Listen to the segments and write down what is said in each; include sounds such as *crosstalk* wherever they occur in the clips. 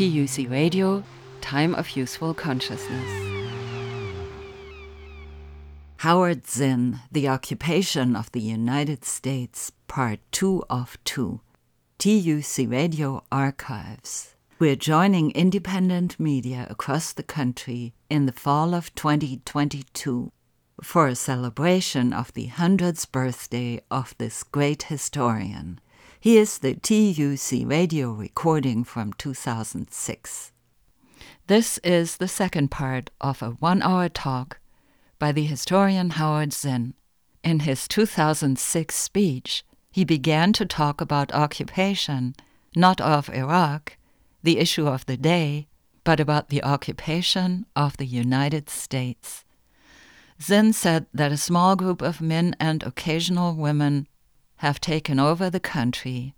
TUC Radio, Time of Useful Consciousness. Howard Zinn, The Occupation of the United States, Part 2 of 2. TUC Radio Archives. We're joining independent media across the country in the fall of 2022 for a celebration of the 100th birthday of this great historian. Here's the TUC radio recording from 2006. This is the second part of a one hour talk by the historian Howard Zinn. In his 2006 speech, he began to talk about occupation, not of Iraq, the issue of the day, but about the occupation of the United States. Zinn said that a small group of men and occasional women have taken over the country.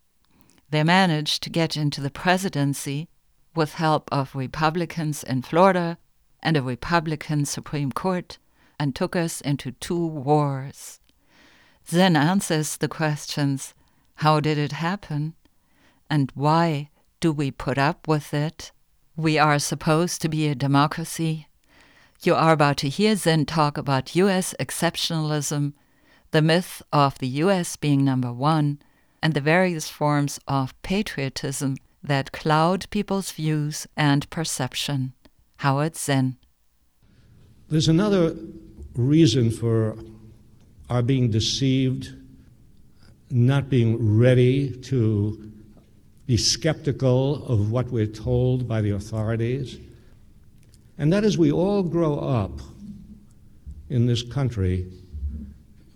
They managed to get into the presidency with help of Republicans in Florida and a Republican Supreme Court and took us into two wars. Zinn answers the questions how did it happen? And why do we put up with it? We are supposed to be a democracy. You are about to hear Zinn talk about U.S. exceptionalism, the myth of the U.S. being number one, and the various forms of patriotism that cloud people's views and perception. Howard Zinn. There's another reason for our being deceived, not being ready to be skeptical of what we're told by the authorities. And that is, we all grow up in this country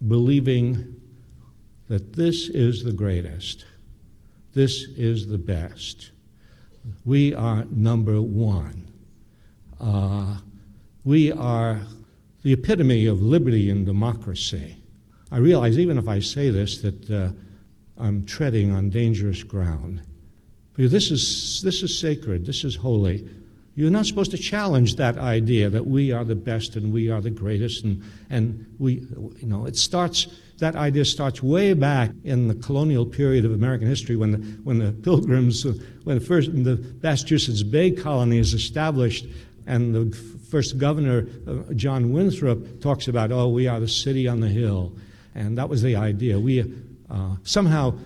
believing that this is the greatest, this is the best. We are number one. Uh, we are the epitome of liberty and democracy. I realize, even if I say this, that uh, I'm treading on dangerous ground. This is, this is sacred, this is holy. You're not supposed to challenge that idea that we are the best and we are the greatest, and, and we, you know, it starts, that idea starts way back in the colonial period of American history when the, when the pilgrims, when the first, the Massachusetts Bay Colony is established, and the first governor, uh, John Winthrop, talks about, oh, we are the city on the hill. And that was the idea. We, uh, somehow,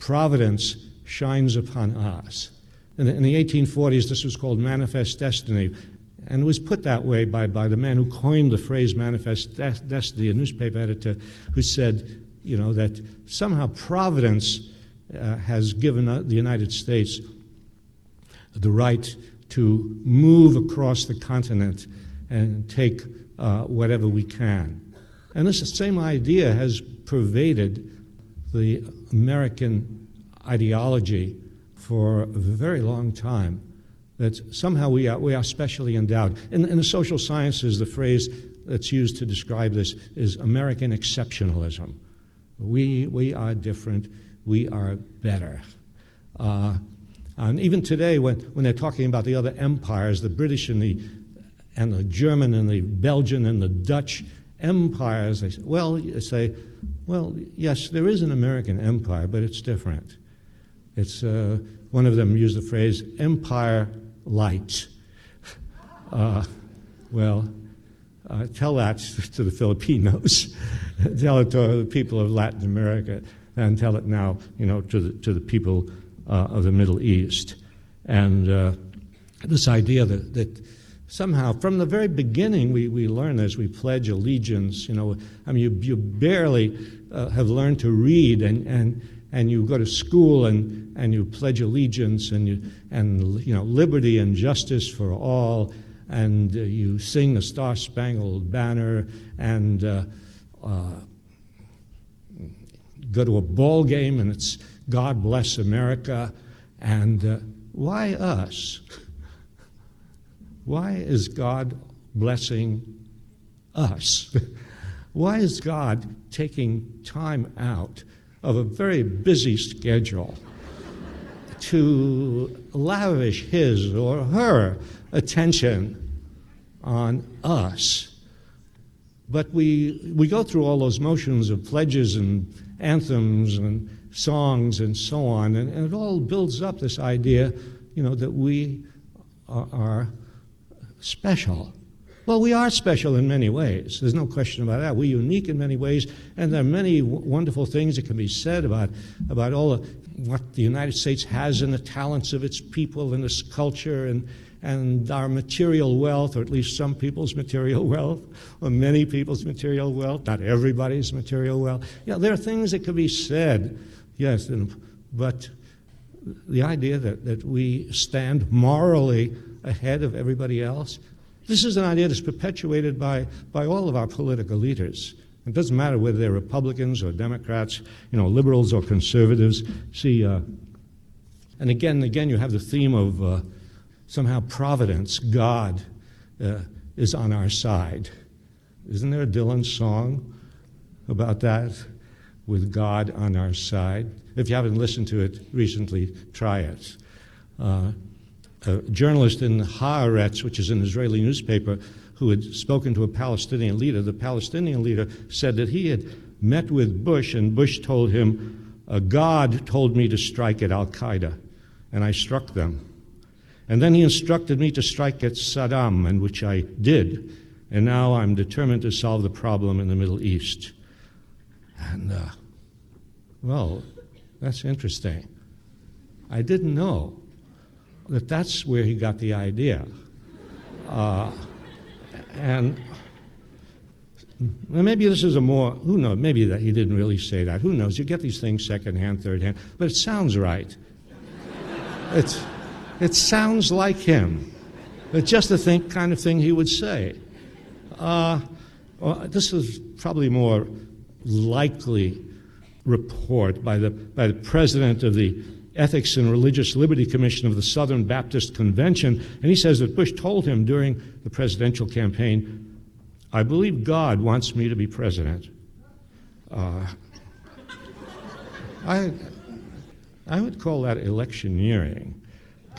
providence shines upon us. In the, in the 1840s, this was called manifest destiny. And it was put that way by, by the man who coined the phrase manifest de- destiny, a newspaper editor who said, you know, that somehow providence uh, has given uh, the United States the right to move across the continent and take uh, whatever we can. And this same idea has pervaded the American ideology for a very long time that somehow we are, we are specially endowed. In, in the social sciences, the phrase that's used to describe this is American exceptionalism. We, we are different, we are better. Uh, and even today, when, when they're talking about the other empires, the British and the, and the German and the Belgian and the Dutch empires, they say, well, they say, well, yes, there is an American empire, but it's different. It's uh, one of them used the phrase "empire light." Uh, well, uh, tell that to the Filipinos, *laughs* tell it to the people of Latin America, and tell it now, you know, to the to the people uh, of the Middle East. And uh, this idea that, that somehow, from the very beginning, we, we learn as we pledge allegiance. You know, I mean, you, you barely uh, have learned to read, and, and and you go to school and, and you pledge allegiance and you and you know liberty and justice for all and uh, you sing the Star Spangled Banner and uh, uh, go to a ball game and it's God bless America and uh, why us? Why is God blessing us? *laughs* why is God taking time out? Of a very busy schedule to lavish his or her attention on us. But we, we go through all those motions of pledges and anthems and songs and so on, and, and it all builds up this idea you know, that we are, are special. Well, we are special in many ways. There's no question about that. We're unique in many ways, and there are many w- wonderful things that can be said about, about all the, what the United States has and the talents of its people and its culture and, and our material wealth, or at least some people's *laughs* material wealth, or many people's material wealth, not everybody's material wealth. Yeah, there are things that can be said, yes, and, but the idea that, that we stand morally ahead of everybody else, this is an idea that's perpetuated by, by all of our political leaders. It doesn't matter whether they're Republicans or Democrats, you know, liberals or conservatives. See, uh, and again again, you have the theme of uh, somehow providence, God, uh, is on our side. Isn't there a Dylan song about that? With God on our side. If you haven't listened to it recently, try it. A journalist in Haaretz, which is an Israeli newspaper, who had spoken to a Palestinian leader, the Palestinian leader said that he had met with Bush, and Bush told him, "A God told me to strike at Al Qaeda, and I struck them. And then he instructed me to strike at Saddam, and which I did. And now I'm determined to solve the problem in the Middle East. And, uh, well, that's interesting. I didn't know that that's where he got the idea. Uh, and maybe this is a more, who knows, maybe that he didn't really say that. Who knows? You get these things secondhand, third hand, but it sounds right. It's, it sounds like him. It's just the thing, kind of thing he would say. Uh, well, this is probably more likely report by the, by the president of the Ethics and Religious Liberty Commission of the Southern Baptist Convention, and he says that Bush told him during the presidential campaign, I believe God wants me to be president. Uh, I, I would call that electioneering.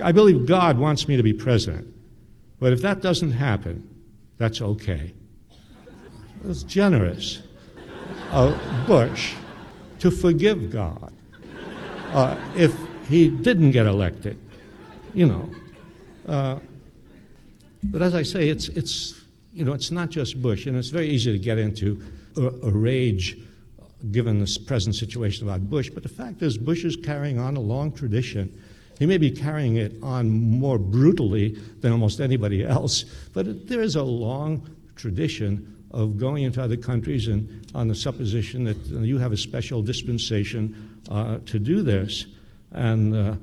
I believe God wants me to be president. But if that doesn't happen, that's okay. It's generous of Bush to forgive God uh, if he didn't get elected, you know. Uh, but as I say, it's, it's, you know, it's not just Bush, and it's very easy to get into a, a rage given this present situation about Bush. But the fact is, Bush is carrying on a long tradition. He may be carrying it on more brutally than almost anybody else, but it, there is a long tradition of going into other countries and on the supposition that you have a special dispensation uh, to do this. And, uh,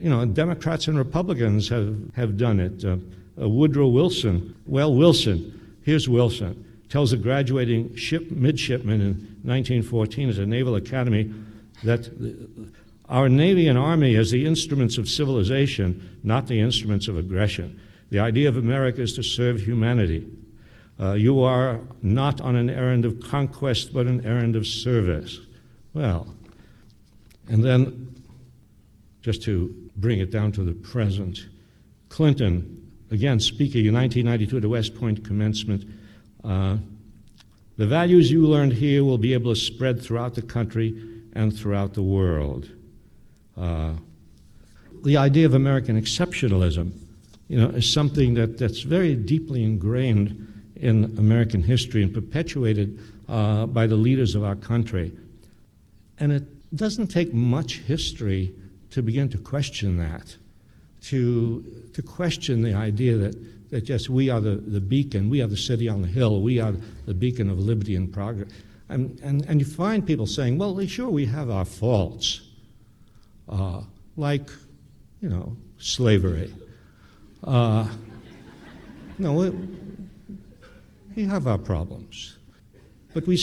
you know, Democrats and Republicans have, have done it. Uh, uh, Woodrow Wilson, well, Wilson, here's Wilson, tells a graduating ship midshipman in 1914 at the Naval Academy that our Navy and Army as the instruments of civilization, not the instruments of aggression. The idea of America is to serve humanity. Uh, you are not on an errand of conquest, but an errand of service. Well, and then, just to bring it down to the present, Clinton, again speaking in 1992 at the West Point commencement, uh, the values you learned here will be able to spread throughout the country and throughout the world. Uh, the idea of American exceptionalism, you know, is something that, that's very deeply ingrained in American history and perpetuated uh, by the leaders of our country. And it doesn't take much history to begin to question that, to, to question the idea that, that yes, we are the, the beacon, we are the city on the hill, we are the beacon of liberty and progress. And, and, and you find people saying, well, sure, we have our faults, uh, like, you know, slavery. Uh, no, we, we have our problems, but we,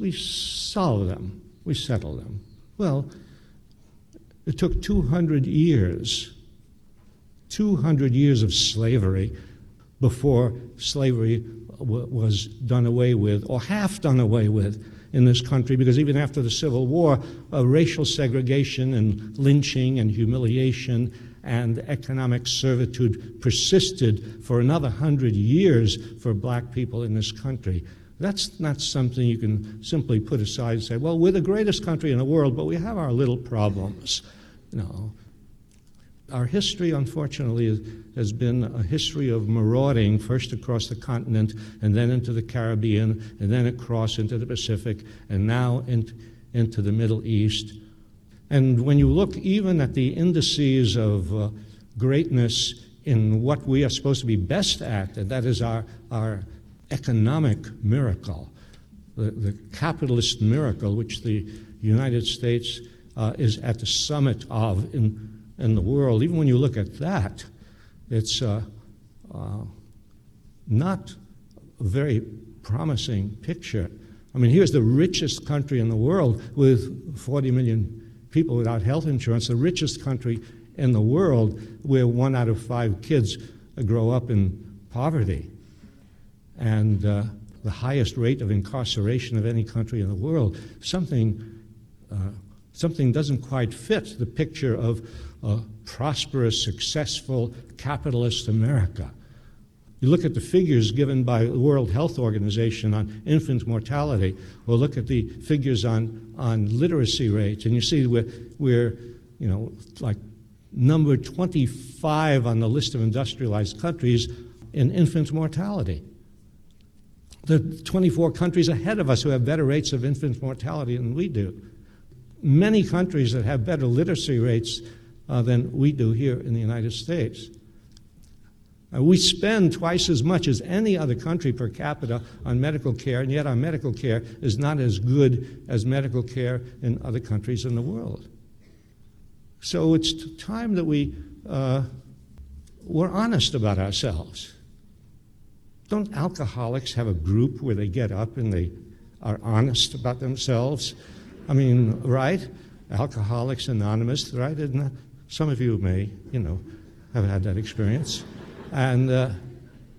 we solve them, we settle them. Well, it took 200 years, 200 years of slavery before slavery w- was done away with, or half done away with in this country, because even after the Civil War, uh, racial segregation and lynching and humiliation and economic servitude persisted for another hundred years for black people in this country. That's not something you can simply put aside and say, well, we're the greatest country in the world, but we have our little problems. No. our history, unfortunately, has been a history of marauding, first across the continent, and then into the Caribbean, and then across into the Pacific, and now in, into the Middle East. And when you look even at the indices of uh, greatness in what we are supposed to be best at, and that is our, our economic miracle, the, the capitalist miracle, which the United States uh, is at the summit of in in the world, even when you look at that, it's uh, uh, not a very promising picture. I mean, here's the richest country in the world with 40 million people without health insurance, the richest country in the world where one out of five kids grow up in poverty, and uh, the highest rate of incarceration of any country in the world. Something, uh, something doesn't quite fit the picture of a prosperous, successful, capitalist America. You look at the figures given by the World Health Organization on infant mortality, or look at the figures on, on literacy rates, and you see we're, we're, you know, like number 25 on the list of industrialized countries in infant mortality. There are 24 countries ahead of us who have better rates of infant mortality than we do. Many countries that have better literacy rates uh, than we do here in the United States. Uh, we spend twice as much as any other country per capita on medical care, and yet our medical care is not as good as medical care in other countries in the world. So it's time that we uh, were honest about ourselves. Don't alcoholics have a group where they get up and they are honest about themselves? I mean, right? Alcoholics Anonymous, right? That, some of you may, you know, have had that experience. And, uh,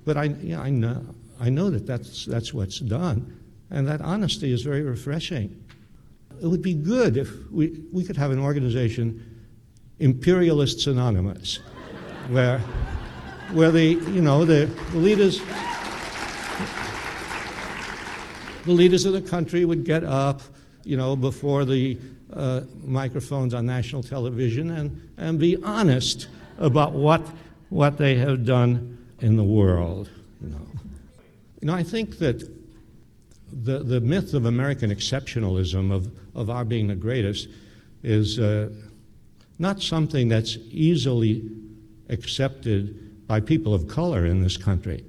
but I, know, I, know, I know that that's, that's what's done. And that honesty is very refreshing. It would be good if we, we could have an organization, Imperialists Anonymous, where, where the, you know, the, the leaders, the leaders of the country would get up, you know, before the uh, microphones on national television and, and be honest about what, what they have done in the world. You know, you know I think that the, the myth of American exceptionalism, of, of our being the greatest, is uh, not something that's easily accepted by people of color in this country.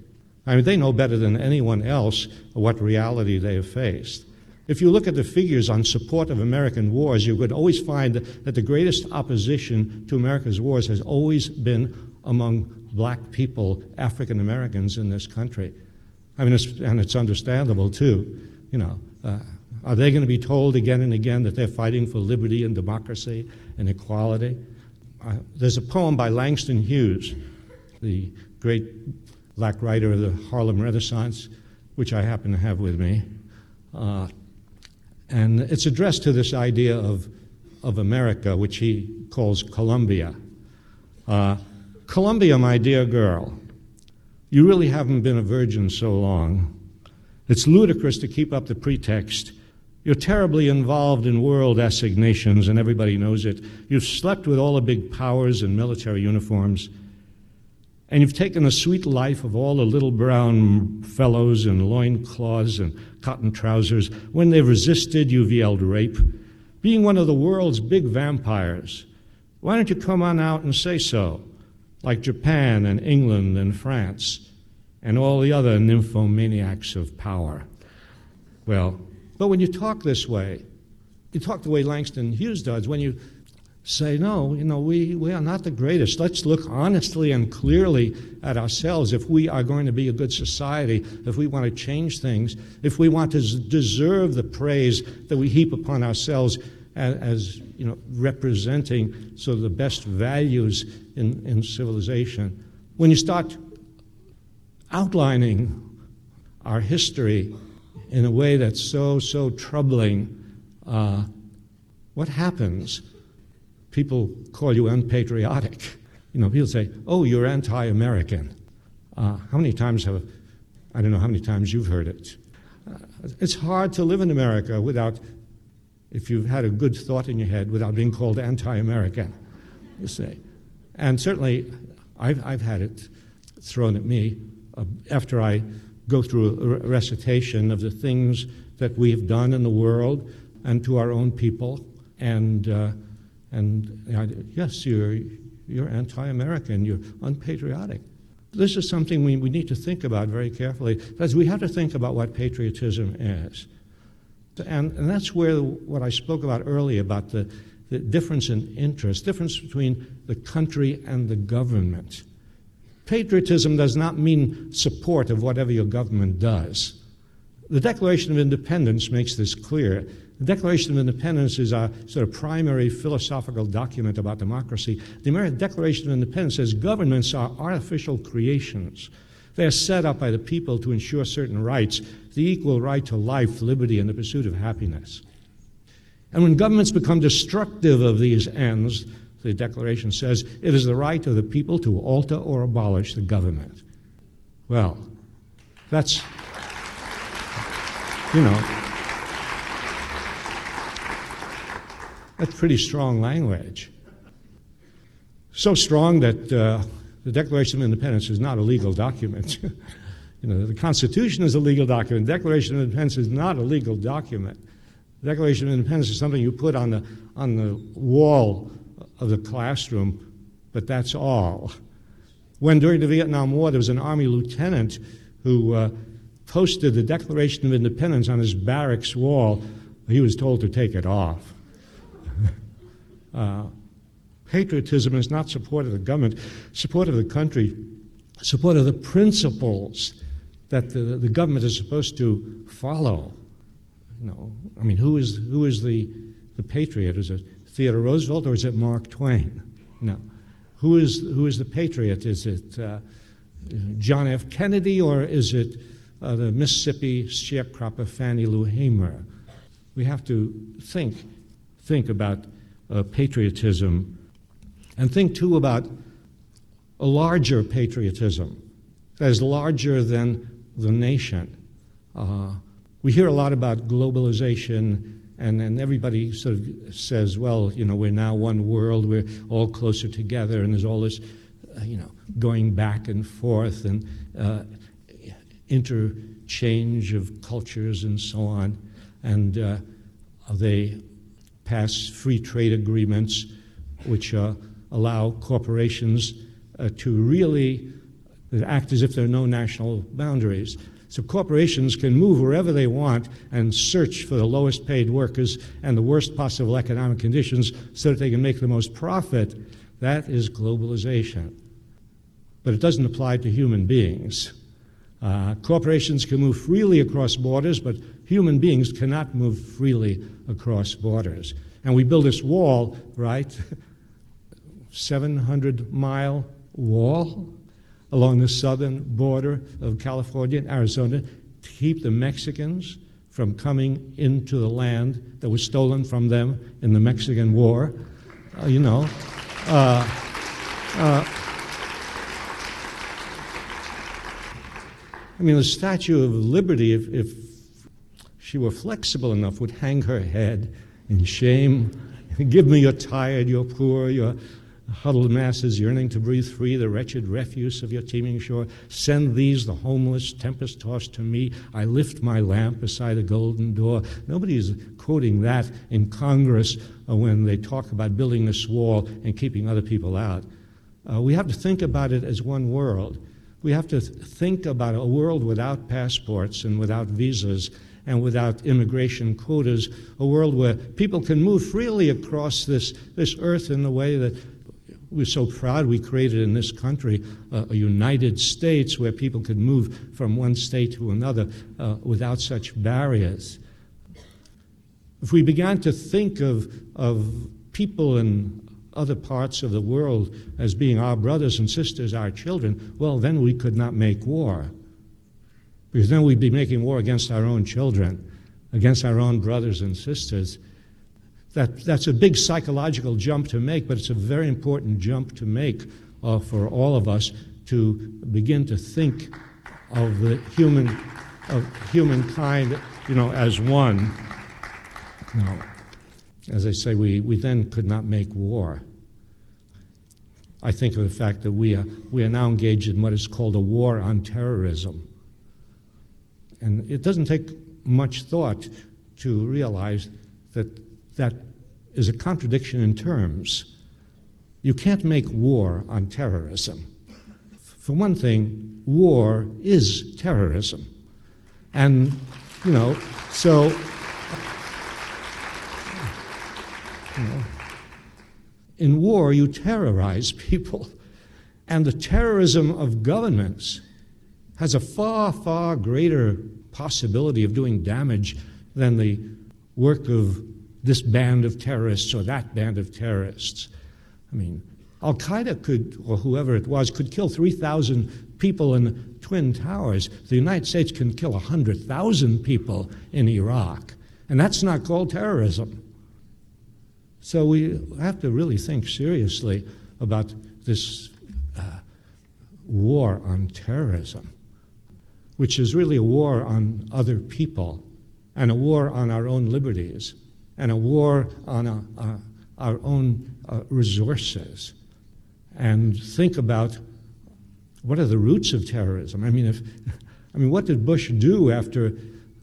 I mean, they know better than anyone else what reality they have faced. If you look at the figures on support of American wars, you would always find that the greatest opposition to America's wars has always been among black people, African Americans in this country. I mean, it's, and it's understandable too. You know, uh, are they going to be told again and again that they're fighting for liberty and democracy and equality? Uh, there's a poem by Langston Hughes, the great black writer of the Harlem Renaissance, which I happen to have with me. Uh, and it's addressed to this idea of, of America, which he calls Columbia. Uh, Columbia, my dear girl, you really haven't been a virgin so long. It's ludicrous to keep up the pretext. You're terribly involved in world assignations, and everybody knows it. You've slept with all the big powers in military uniforms. And you've taken the sweet life of all the little brown fellows in loin cloths and cotton trousers. When they've resisted, you've yelled rape. Being one of the world's big vampires, why don't you come on out and say so, like Japan and England and France and all the other nymphomaniacs of power? Well, but when you talk this way, you talk the way Langston Hughes does, when you say, no, you know, we, we are not the greatest. Let's look honestly and clearly at ourselves if we are going to be a good society, if we want to change things, if we want to deserve the praise that we heap upon ourselves as, as you know, representing sort of the best values in, in civilization. When you start outlining our history in a way that's so, so troubling, uh, what happens? People call you unpatriotic. *laughs* You know, people say, oh, you're anti American. Uh, how many times have, I don't know how many times you've heard it. Uh, it's hard to live in America without, if you've had a good thought in your head, without being called anti American, you say. And certainly, I've, I've had it thrown at me uh, after I go through a recitation of the things that we have done in the world and to our own people. And, uh, and uh, yes, you're, you're anti American, you're unpatriotic. This is something we, we need to think about very carefully because we have to think about what patriotism is. And, and that's where what I spoke about earlier about the, the difference in interest, difference between the country and the government. Patriotism does not mean support of whatever your government does. The Declaration of Independence makes this clear. The Declaration of Independence is our sort of primary philosophical document about democracy. The American Declaration of Independence says governments are artificial creations. They are set up by the people to ensure certain rights, the equal right to life, liberty, and the pursuit of happiness. And when governments become destructive of these ends, the Declaration says it is the right of the people to alter or abolish the government. Well, that's, you know, that's pretty strong language. So strong that uh, the Declaration of Independence is not a legal document. *laughs* you know, the Constitution is a legal document. The Declaration of Independence is not a legal document. The Declaration of Independence is something you put on the, on the wall of the classroom, but that's all. When during the Vietnam War there was an Army lieutenant who uh, posted the Declaration of Independence on his barracks wall, he was told to take it off. Uh, patriotism is not support of the government, support of the country, support of the principles that the, the government is supposed to follow. Know, I mean, who is, who is the, the patriot? Is it Theodore Roosevelt or is it Mark Twain? No. Who is, who is the patriot? Is it uh, John F. Kennedy or is it uh, the Mississippi sharecropper Fannie Lou Hamer? We have to think, think about uh, patriotism and think too about a larger patriotism that is larger than the nation. Uh, we hear a lot about globalization and then everybody sort of says, well, you know, we're now one world, we're all closer together, and there's all this, uh, you know, going back and forth and uh, interchange of cultures and so on. And uh, they pass free trade agreements which uh, allow corporations uh, to really act as if there are no national boundaries. So corporations can move wherever they want and search for the lowest paid workers and the worst possible economic conditions so that they can make the most profit. That is globalization. But it doesn't apply to human beings. Uh, corporations can move freely across borders, but human beings cannot move freely across borders. And we build this wall, right? *laughs* 700 mile wall along the southern border of California and Arizona to keep the Mexicans from coming into the land that was stolen from them in the Mexican War. Uh, you know. Uh, I mean, the Statue of Liberty, if, if she were flexible enough, would hang her head in shame. *laughs* Give me your tired, your poor, your huddled masses yearning to breathe free the wretched refuse of your teeming shore. Send these, the homeless, tempest tossed to me. I lift my lamp beside a golden door. Nobody is quoting that in Congress uh, when they talk about building this wall and keeping other people out. Uh, we have to think about it as one world. We have to think about a world without passports and without visas and without immigration quotas, a world where people can move freely across this, this earth in the way that we're so proud we created in this country uh, a United States where people could move from one state to another uh, without such barriers. If we began to think of, of people in other parts of the world as being our brothers and sisters, our children, well, then we could not make war. Because then we'd be making war against our own children, against our own brothers and sisters. That, that's a big psychological jump to make, but it's a very important jump to make uh, for all of us to begin to think of the human, of humankind, you know, as one. Now, as I say, we, we then could not make war. I think of the fact that we are, we are now engaged in what is called a war on terrorism. And it doesn't take much thought to realize that that is a contradiction in terms. You can't make war on terrorism. For one thing, war is terrorism. And, you know, so, you know, in war, you terrorize *laughs* people. And the terrorism of governments has a far, far greater possibility of doing damage than the work of this band of terrorists or that band of terrorists. I mean, Al Qaeda could, or whoever it was, could kill 3,000 people in Twin Towers. The United States can kill 100,000 people in Iraq. And that's not called terrorism. So we have to really think seriously about this uh, war on terrorism, which is really a war on other people and a war on our own liberties and a war on a, uh, a, uh, our own uh, resources. And think about what are the roots of terrorism? I mean, if, *laughs* I mean, what did Bush do after?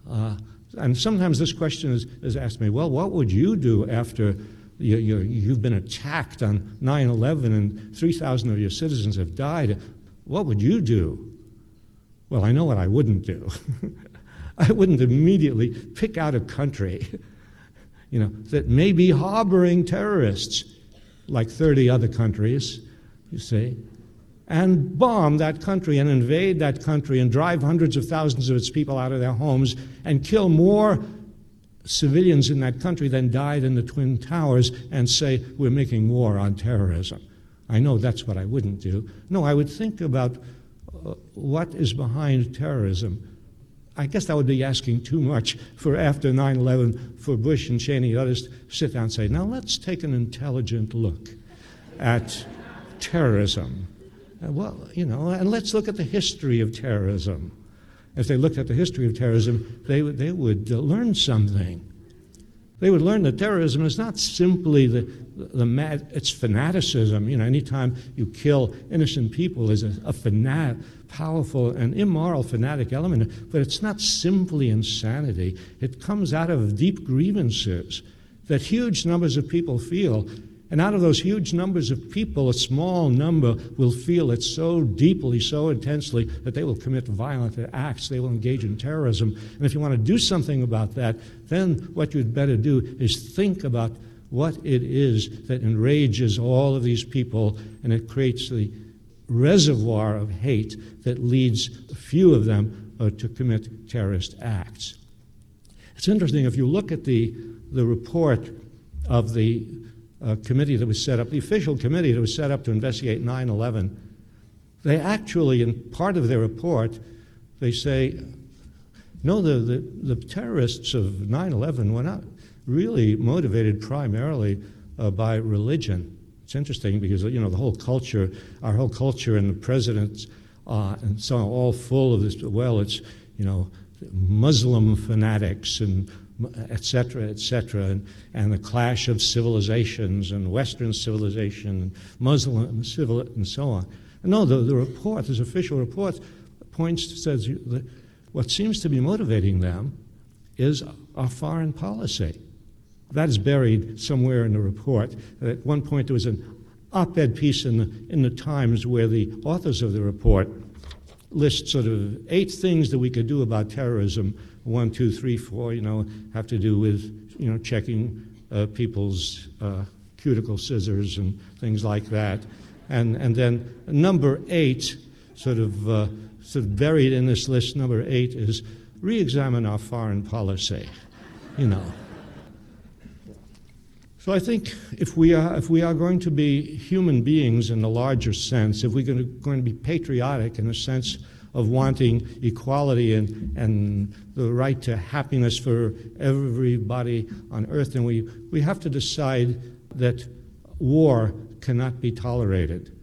Uh, and sometimes this question is, is asked me, well, what would you do after you, have been attacked on 9 11 and 3,000 of your citizens have died. What would you do? Well, I know what I wouldn't do. *laughs* I wouldn't immediately pick out a country *laughs* you know, that may be harboring terrorists, like 30 other countries, you see, and bomb that country and invade that country and drive hundreds of thousands of its people out of their homes and kill more civilians in that country then died in the Twin Towers and say, we're making war on terrorism. I know that's what I wouldn't do. No, I would think about uh, what is behind terrorism. I guess that would be asking too much for after 9 11 for Bush and Cheney and others to sit down and say, now let's take an intelligent look at terrorism. Uh, well, you know, and let's look at the history of terrorism if they looked at the history of terrorism, they would, they would uh, learn something. They would learn that terrorism is not simply the, the mad, it's fanaticism. You know, anytime you kill innocent people is a, a fanat, powerful and immoral fanatic element, but it's not simply insanity. It comes out of deep grievances that huge numbers of people feel and out of those huge numbers of people, a small number will feel it so deeply, so intensely, that they will commit violent acts. They will engage in terrorism. And if you want to do something about that, then what you'd better do is think about what it is that enrages all of these people and it creates the reservoir of hate that leads a few of them uh, to commit terrorist acts. It's interesting if you look at the, the report of the uh, committee that was set up, the official committee that was set up to investigate 9 11, they actually, in part of their report, they say, no, the, the, the terrorists of 9 11 were not really motivated primarily uh, by religion. It's interesting because, you know, the whole culture, our whole culture and the presidents uh, and so on, all full of this, well, it's, you know, Muslim fanatics and etc., etc., and, and the clash of civilizations and Western civilization and Muslim civil and so on. No, the, the report, this official report, points to says that what seems to be motivating them is our foreign policy. That is buried somewhere in the report. At one point, there was an op-ed piece in the, in the Times where the authors of the report list sort of eight things that we could do about terrorism one, two, three, four, you know, have to do with, you know, checking uh, people's uh, cuticle scissors and things like that. And, and then number eight, sort of, uh, sort of buried in this list, number eight is re-examine our foreign policy, you know. So I think if we are, if we are going to be human beings in the larger sense, if we're going to, going to be patriotic in the sense of wanting equality and, and the right to happiness for everybody on earth. And we, we have to decide that war cannot be tolerated,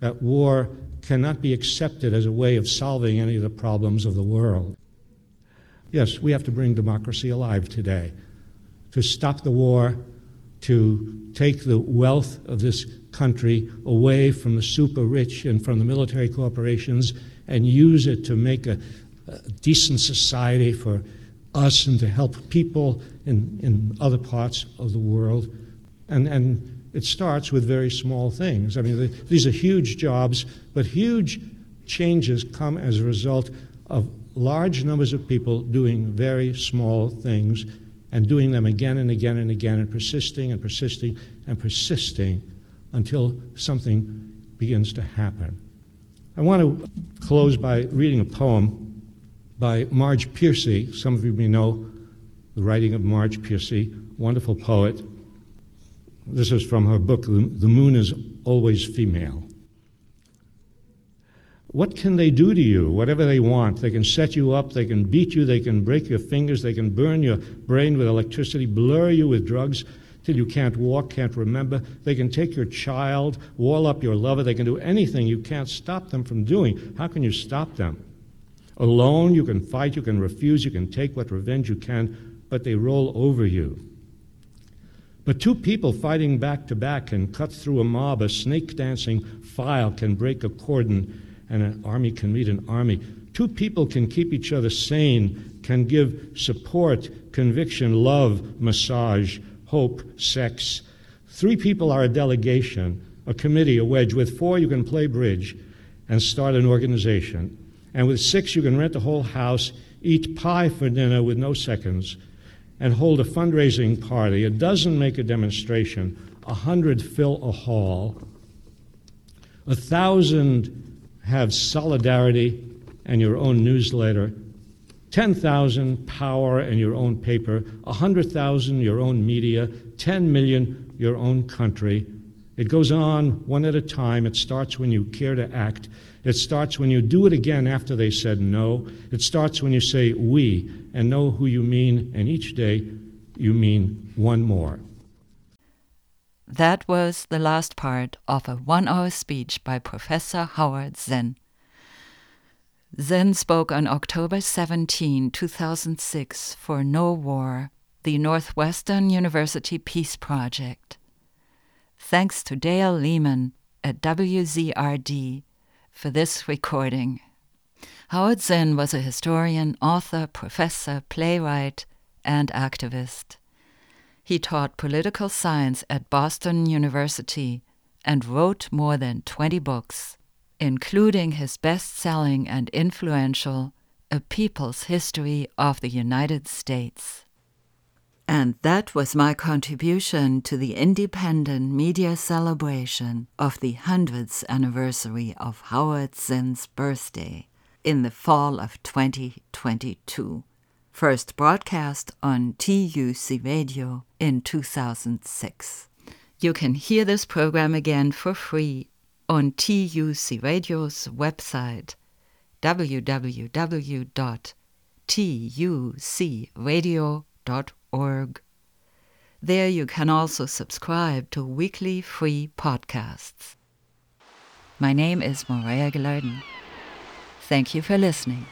that war cannot be accepted as a way of solving any of the problems of the world. Yes, we have to bring democracy alive today to stop the war, to take the wealth of this country away from the super rich and from the military corporations and use it to make a, a decent society for us and to help people in, in other parts of the world. And, and it starts with very small things. I mean, the, these are huge jobs, but huge changes come as a result of large numbers of people doing very small things and doing them again and again and again and persisting and persisting and persisting until something begins to happen. I want to close by reading a poem by Marge Piercy. Some of you may know the writing of Marge Piercy, wonderful poet. This is from her book, The Moon is Always Female. What can they do to you? Whatever they want. They can set you up, they can beat you, they can break your fingers, they can burn your brain with electricity, blur you with drugs till you can't walk, can't remember. They can take your child, wall up your lover, they can do anything you can't stop them from doing. How can you stop them? Alone, you can fight, you can refuse, you can take what revenge you can, but they roll over you. But two people fighting back to back can cut through a mob. A snake dancing file can break a cordon, and an army can meet an army. Two people can keep each other sane, can give support, conviction, love, massage, hope, sex. Three people are a delegation, a committee, a wedge. With four, you can play bridge and start an organization. And with six, you can rent the whole house, eat pie for dinner with no seconds and hold a fundraising party. A dozen make a demonstration, a hundred fill a hall, a thousand have solidarity and your own newsletter, 10,000 power and your own paper, 100,000 your own media, 10 million your own country. It goes on one at a time. It starts when you care to act. It starts when you do it again after they said no. It starts when you say we and know who you mean, and each day you mean one more. That was the last part of a one hour speech by Professor Howard Zinn. Zinn spoke on October 17, 2006, for No War, the Northwestern University Peace Project. Thanks to Dale Lehman at WZRD for this recording. Howard Zinn was a historian, author, professor, playwright, and activist. He taught political science at Boston University and wrote more than 20 books, including his best selling and influential A People's History of the United States. And that was my contribution to the independent media celebration of the 100th anniversary of Howard Zinn's birthday in the fall of 2022. First broadcast on TUC Radio in 2006. You can hear this program again for free on TUC Radio's website www.tucradio.org. There you can also subscribe to weekly free podcasts. My name is Maria Gilardin. Thank you for listening.